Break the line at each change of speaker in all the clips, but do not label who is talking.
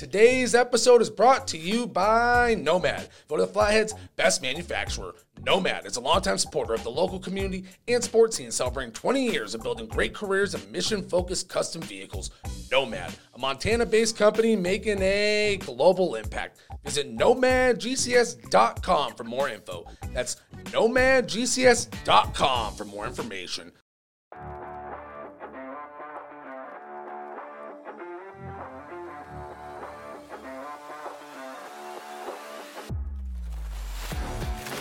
Today's episode is brought to you by Nomad, voted the Flathead's best manufacturer. Nomad is a longtime supporter of the local community and sports scene, celebrating 20 years of building great careers and mission focused custom vehicles. Nomad, a Montana based company making a global impact. Visit nomadgcs.com for more info. That's nomadgcs.com for more information.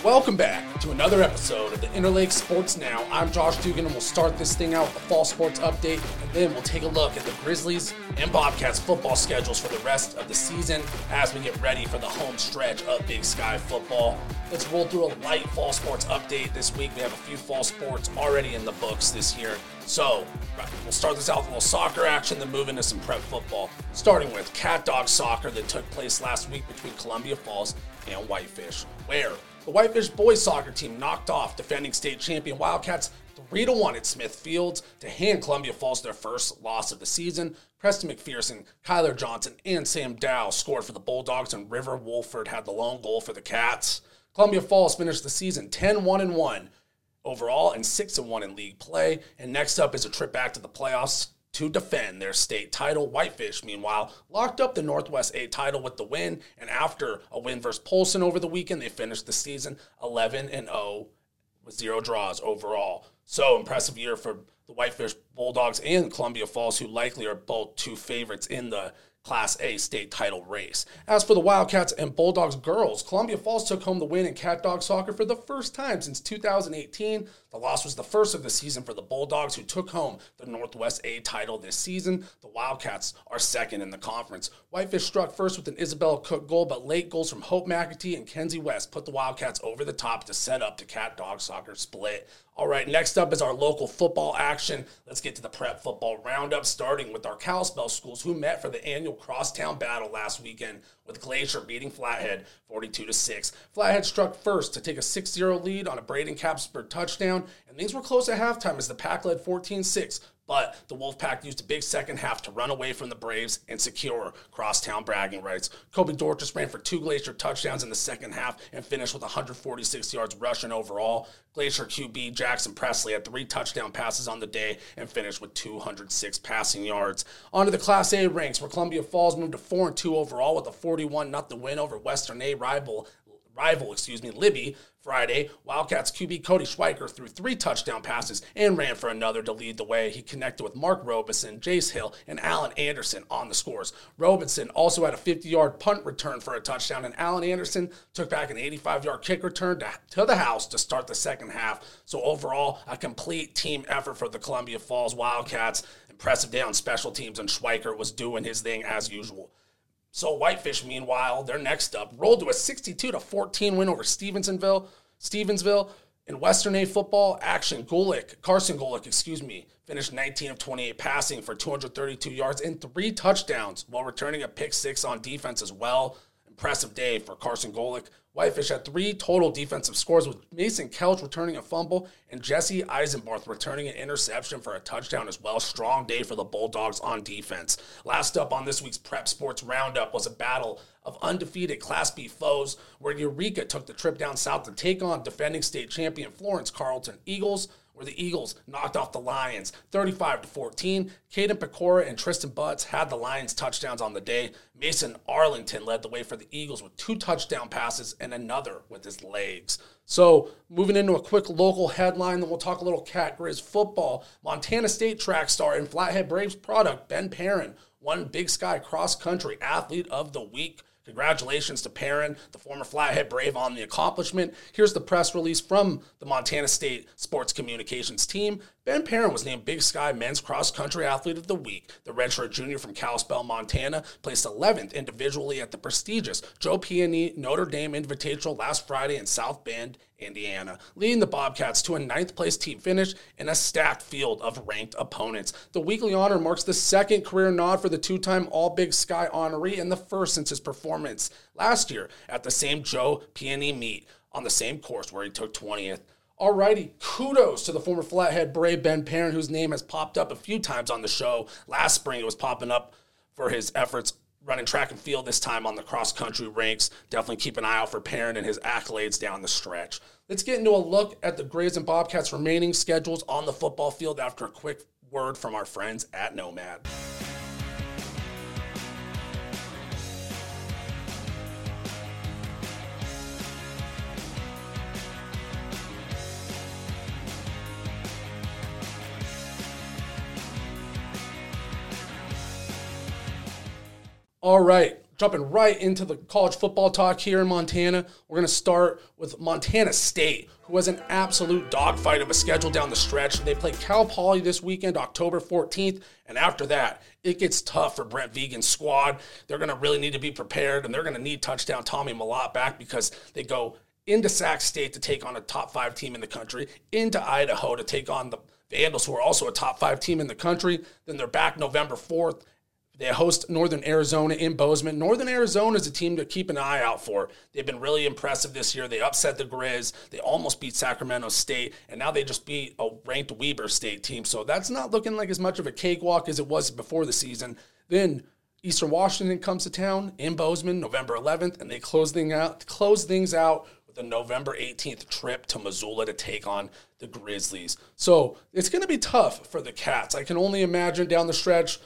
Welcome back to another episode of the Interlake Sports Now. I'm Josh Dugan, and we'll start this thing out with the fall sports update, and then we'll take a look at the Grizzlies and Bobcats football schedules for the rest of the season as we get ready for the home stretch of Big Sky football. Let's roll through a light fall sports update this week. We have a few fall sports already in the books this year. So, we'll start this out with a little soccer action, then move into some prep football. Starting with cat dog soccer that took place last week between Columbia Falls and Whitefish, where the Whitefish boys soccer team knocked off defending state champion Wildcats 3 1 at Smith Fields to hand Columbia Falls their first loss of the season. Preston McPherson, Kyler Johnson, and Sam Dow scored for the Bulldogs, and River Wolford had the lone goal for the Cats. Columbia Falls finished the season 10 1 1 overall and 6 1 in league play. And next up is a trip back to the playoffs to defend their state title. Whitefish, meanwhile, locked up the Northwest A title with the win, and after a win versus Polson over the weekend, they finished the season 11 and 0 with zero draws overall. So impressive year for the Whitefish Bulldogs and Columbia Falls, who likely are both two favorites in the Class A state title race. As for the Wildcats and Bulldogs girls, Columbia Falls took home the win in cat dog soccer for the first time since 2018. The loss was the first of the season for the Bulldogs, who took home the Northwest A title this season. The Wildcats are second in the conference. Whitefish struck first with an Isabella Cook goal, but late goals from Hope McAtee and Kenzie West put the Wildcats over the top to set up the cat dog soccer split. All right, next up is our local football action. Let's get to the prep football roundup, starting with our Kalispell schools who met for the annual crosstown battle last weekend with Glacier beating Flathead 42 to 6. Flathead struck first to take a 6-0 lead on a Braden Capsper touchdown, and things were close at halftime as the pack led 14-6. But the Wolfpack used a big second half to run away from the Braves and secure crosstown bragging rights. Kobe Dorcas ran for two Glacier touchdowns in the second half and finished with 146 yards rushing overall. Glacier QB Jackson Presley had three touchdown passes on the day and finished with 206 passing yards. On to the Class A ranks, where Columbia Falls moved to 4 and 2 overall with a 41 0 win over Western A rival rival, excuse me, Libby Friday. Wildcats QB Cody Schweiker threw three touchdown passes and ran for another to lead the way. He connected with Mark Robinson, Jace Hill, and Alan Anderson on the scores. Robinson also had a 50 yard punt return for a touchdown, and Alan Anderson took back an 85 yard kick return to, to the house to start the second half. So, overall, a complete team effort for the Columbia Falls Wildcats. Impressive day on special teams, and Schweiker was doing his thing as usual. So Whitefish, meanwhile, they're next up, rolled to a 62 to 14 win over Stevensonville, Stevensville. In Western A football action, Gulick, Carson Gulick, excuse me, finished 19 of 28 passing for 232 yards and three touchdowns while returning a pick six on defense as well. Impressive day for Carson Gulick. Whitefish had three total defensive scores with Mason Kelch returning a fumble and Jesse Eisenbarth returning an interception for a touchdown as well. Strong day for the Bulldogs on defense. Last up on this week's Prep Sports Roundup was a battle of undefeated Class B foes where Eureka took the trip down south to take on defending state champion Florence Carlton Eagles where the Eagles knocked off the Lions 35 to 14. Caden Pecora and Tristan Butts had the Lions touchdowns on the day. Mason Arlington led the way for the Eagles with two touchdown passes and another with his legs. So, moving into a quick local headline, then we'll talk a little Cat Grizz football. Montana State track star and Flathead Braves product Ben Perrin won Big Sky Cross Country Athlete of the Week. Congratulations to Perrin, the former Flathead Brave, on the accomplishment. Here's the press release from the Montana State Sports Communications team. Ben Perrin was named Big Sky Men's Cross Country Athlete of the Week. The redshirt junior from Kalispell, Montana, placed 11th individually at the prestigious Joe Piane Notre Dame Invitational last Friday in South Bend, Indiana, leading the Bobcats to a ninth place team finish in a stacked field of ranked opponents. The weekly honor marks the second career nod for the two time All Big Sky honoree and the first since his performance last year at the same Joe Piane meet on the same course where he took 20th. Alrighty, kudos to the former Flathead Brave Ben Perrin, whose name has popped up a few times on the show. Last spring, it was popping up for his efforts running track and field this time on the cross country ranks. Definitely keep an eye out for Perrin and his accolades down the stretch. Let's get into a look at the Grizz and Bobcats' remaining schedules on the football field after a quick word from our friends at Nomad. All right, jumping right into the college football talk here in Montana. We're going to start with Montana State, who has an absolute dogfight of a schedule down the stretch. They play Cal Poly this weekend, October 14th, and after that, it gets tough for Brent Vigen's squad. They're going to really need to be prepared, and they're going to need touchdown Tommy Mellott back because they go into Sac State to take on a top five team in the country, into Idaho to take on the Vandals, who are also a top five team in the country. Then they're back November 4th they host Northern Arizona in Bozeman. Northern Arizona is a team to keep an eye out for. They've been really impressive this year. They upset the Grizz. They almost beat Sacramento State, and now they just beat a ranked Weber State team. So that's not looking like as much of a cakewalk as it was before the season. Then Eastern Washington comes to town in Bozeman, November 11th, and they close things out. Close things out with a November 18th trip to Missoula to take on the Grizzlies. So it's going to be tough for the Cats. I can only imagine down the stretch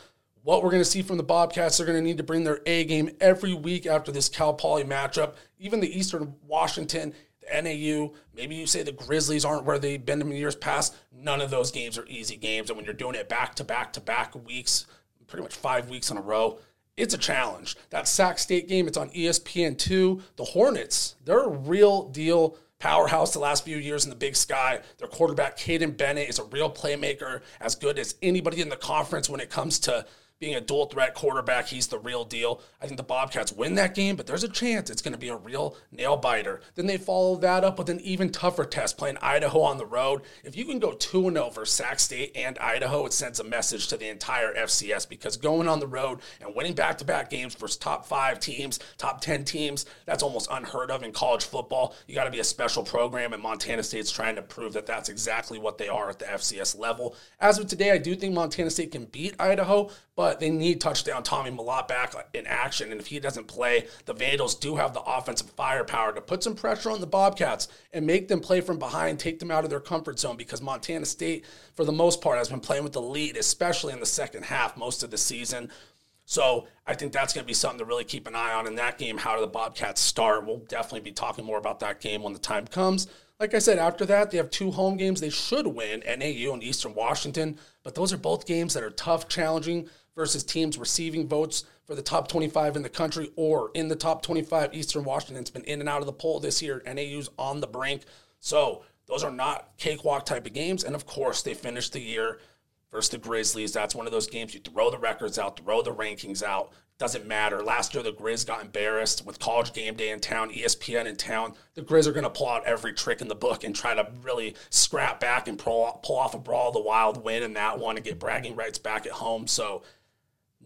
what we're going to see from the Bobcats, they're going to need to bring their A game every week after this Cal Poly matchup. Even the Eastern Washington, the NAU, maybe you say the Grizzlies aren't where they've been in years past. None of those games are easy games. And when you're doing it back to back to back weeks, pretty much five weeks in a row, it's a challenge. That Sac State game, it's on ESPN2. The Hornets, they're a real deal powerhouse the last few years in the big sky. Their quarterback, Kaiden Bennett, is a real playmaker, as good as anybody in the conference when it comes to being a dual threat quarterback, he's the real deal. I think the Bobcats win that game, but there's a chance it's going to be a real nail biter. Then they follow that up with an even tougher test playing Idaho on the road. If you can go 2 0 over Sac State and Idaho, it sends a message to the entire FCS because going on the road and winning back to back games versus top five teams, top 10 teams, that's almost unheard of in college football. You got to be a special program, and Montana State's trying to prove that that's exactly what they are at the FCS level. As of today, I do think Montana State can beat Idaho, but they need touchdown Tommy Mellott back in action. And if he doesn't play, the Vandals do have the offensive firepower to put some pressure on the Bobcats and make them play from behind, take them out of their comfort zone because Montana State, for the most part, has been playing with the lead, especially in the second half most of the season. So I think that's going to be something to really keep an eye on in that game. How do the Bobcats start? We'll definitely be talking more about that game when the time comes. Like I said, after that, they have two home games they should win NAU and Eastern Washington, but those are both games that are tough, challenging versus teams receiving votes for the top 25 in the country or in the top 25. Eastern Washington's been in and out of the poll this year. NAU's on the brink. So those are not cakewalk type of games. And of course, they finished the year versus the Grizzlies. That's one of those games you throw the records out, throw the rankings out. Doesn't matter. Last year, the Grizz got embarrassed with college game day in town, ESPN in town. The Grizz are going to pull out every trick in the book and try to really scrap back and pull, off a brawl the wild win in that one and get bragging rights back at home. So,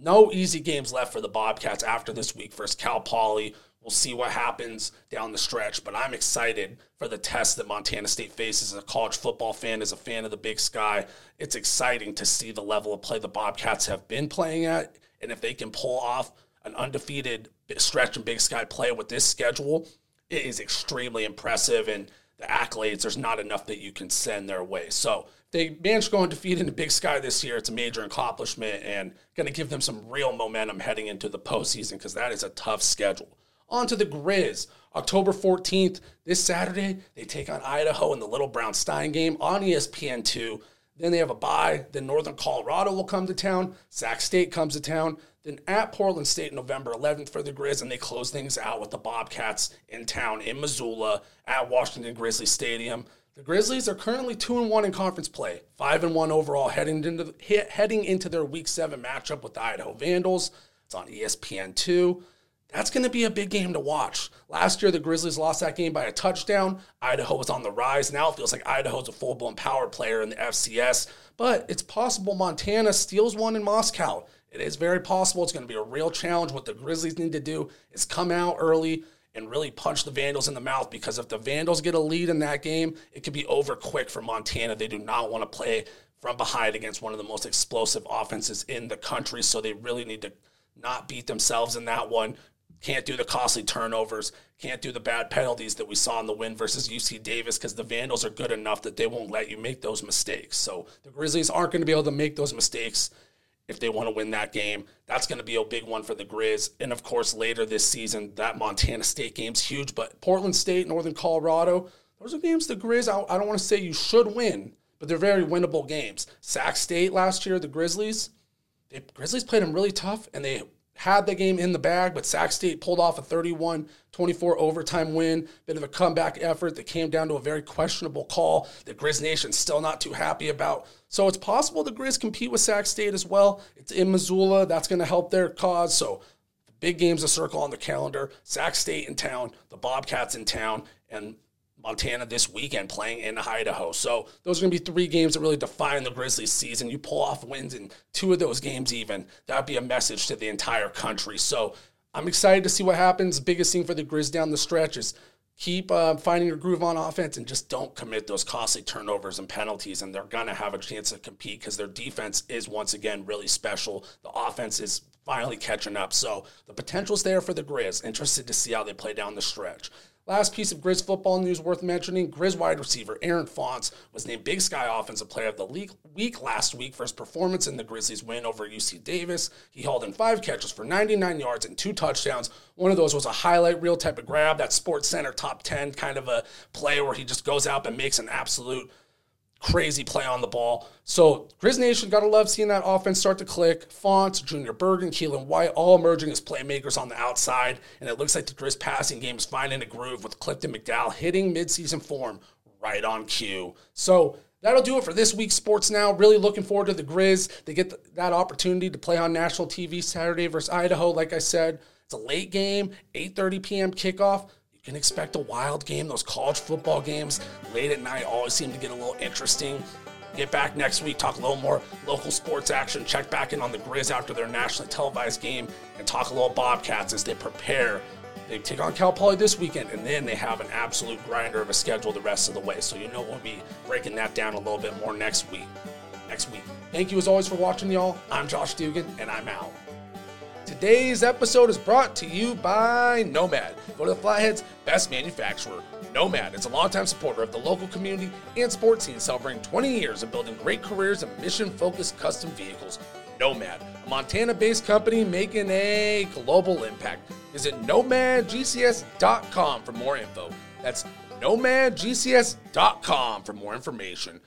no easy games left for the Bobcats after this week versus Cal Poly. We'll see what happens down the stretch, but I'm excited for the test that Montana State faces as a college football fan, as a fan of the Big Sky. It's exciting to see the level of play the Bobcats have been playing at, and if they can pull off an undefeated stretch in Big Sky play with this schedule, it is extremely impressive. And the accolades, there's not enough that you can send their way. So they managed to go undefeated in the Big Sky this year. It's a major accomplishment and going to give them some real momentum heading into the postseason because that is a tough schedule. On to the Grizz. October 14th, this Saturday, they take on Idaho in the Little Brown Stein game on ESPN2. Then they have a bye. Then Northern Colorado will come to town. Sac State comes to town. Then at Portland State, November 11th for the Grizz, and they close things out with the Bobcats in town in Missoula at Washington Grizzly Stadium. The Grizzlies are currently two and one in conference play, five and one overall, heading into heading into their Week Seven matchup with the Idaho Vandals. It's on ESPN two. That's going to be a big game to watch. Last year, the Grizzlies lost that game by a touchdown. Idaho was on the rise. Now it feels like Idaho's a full blown power player in the FCS, but it's possible Montana steals one in Moscow. It is very possible. It's going to be a real challenge. What the Grizzlies need to do is come out early, and really punch the Vandals in the mouth because if the Vandals get a lead in that game, it could be over quick for Montana. They do not want to play from behind against one of the most explosive offenses in the country, so they really need to not beat themselves in that one. Can't do the costly turnovers. Can't do the bad penalties that we saw in the win versus UC Davis because the Vandals are good enough that they won't let you make those mistakes. So the Grizzlies aren't going to be able to make those mistakes if they want to win that game. That's going to be a big one for the Grizz. And of course, later this season, that Montana State game's huge. But Portland State, Northern Colorado, those are games the Grizz, I, I don't want to say you should win, but they're very winnable games. Sac State last year, the Grizzlies, the Grizzlies played them really tough, and they had the game in the bag, but Sac State pulled off a 31 24 overtime win. Bit of a comeback effort that came down to a very questionable call that Grizz Nation's still not too happy about. So it's possible the Grizz compete with Sac State as well. It's in Missoula. That's going to help their cause. So the big games a circle on the calendar Sac State in town, the Bobcats in town, and Montana this weekend playing in Idaho. So those are going to be three games that really define the Grizzlies season. You pull off wins in two of those games, even that would be a message to the entire country. So I'm excited to see what happens. Biggest thing for the Grizz down the stretch is keep uh, finding your groove on offense and just don't commit those costly turnovers and penalties. And they're going to have a chance to compete because their defense is once again really special. The offense is finally catching up. So the potential's there for the Grizz. Interested to see how they play down the stretch. Last piece of Grizz football news worth mentioning Grizz wide receiver Aaron Fontes was named Big Sky Offensive Player of the Week last week for his performance in the Grizzlies' win over UC Davis. He hauled in five catches for 99 yards and two touchdowns. One of those was a highlight reel type of grab, that Sports Center top 10 kind of a play where he just goes out and makes an absolute crazy play on the ball. So Grizz Nation gotta love seeing that offense start to click. Fontes, Junior Bergen, Keelan White, all emerging as playmakers on the outside, and it looks like the Grizz passing game is finding a groove with Clifton McDowell hitting midseason form right on cue. So that'll do it for this week's Sports Now. Really looking forward to the Grizz. They get that opportunity to play on national TV Saturday versus Idaho. Like I said, it's a late game, 8:30 p.m. kickoff can expect a wild game. Those college football games late at night always seem to get a little interesting. Get back next week, talk a little more local sports action, check back in on the Grizz after their nationally televised game, and talk a little Bobcats as they prepare. They take on Cal Poly this weekend, and then they have an absolute grinder of a schedule the rest of the way. So you know we'll be breaking that down a little bit more next week. Next week. Thank you as always for watching, y'all. I'm Josh Dugan, and I'm out. Today's episode is brought to you by Nomad. Go to the Flathead's best manufacturer. Nomad is a longtime supporter of the local community and sports scene, celebrating 20 years of building great careers in mission focused custom vehicles. Nomad, a Montana based company making a global impact. Visit nomadgcs.com for more info. That's nomadgcs.com for more information.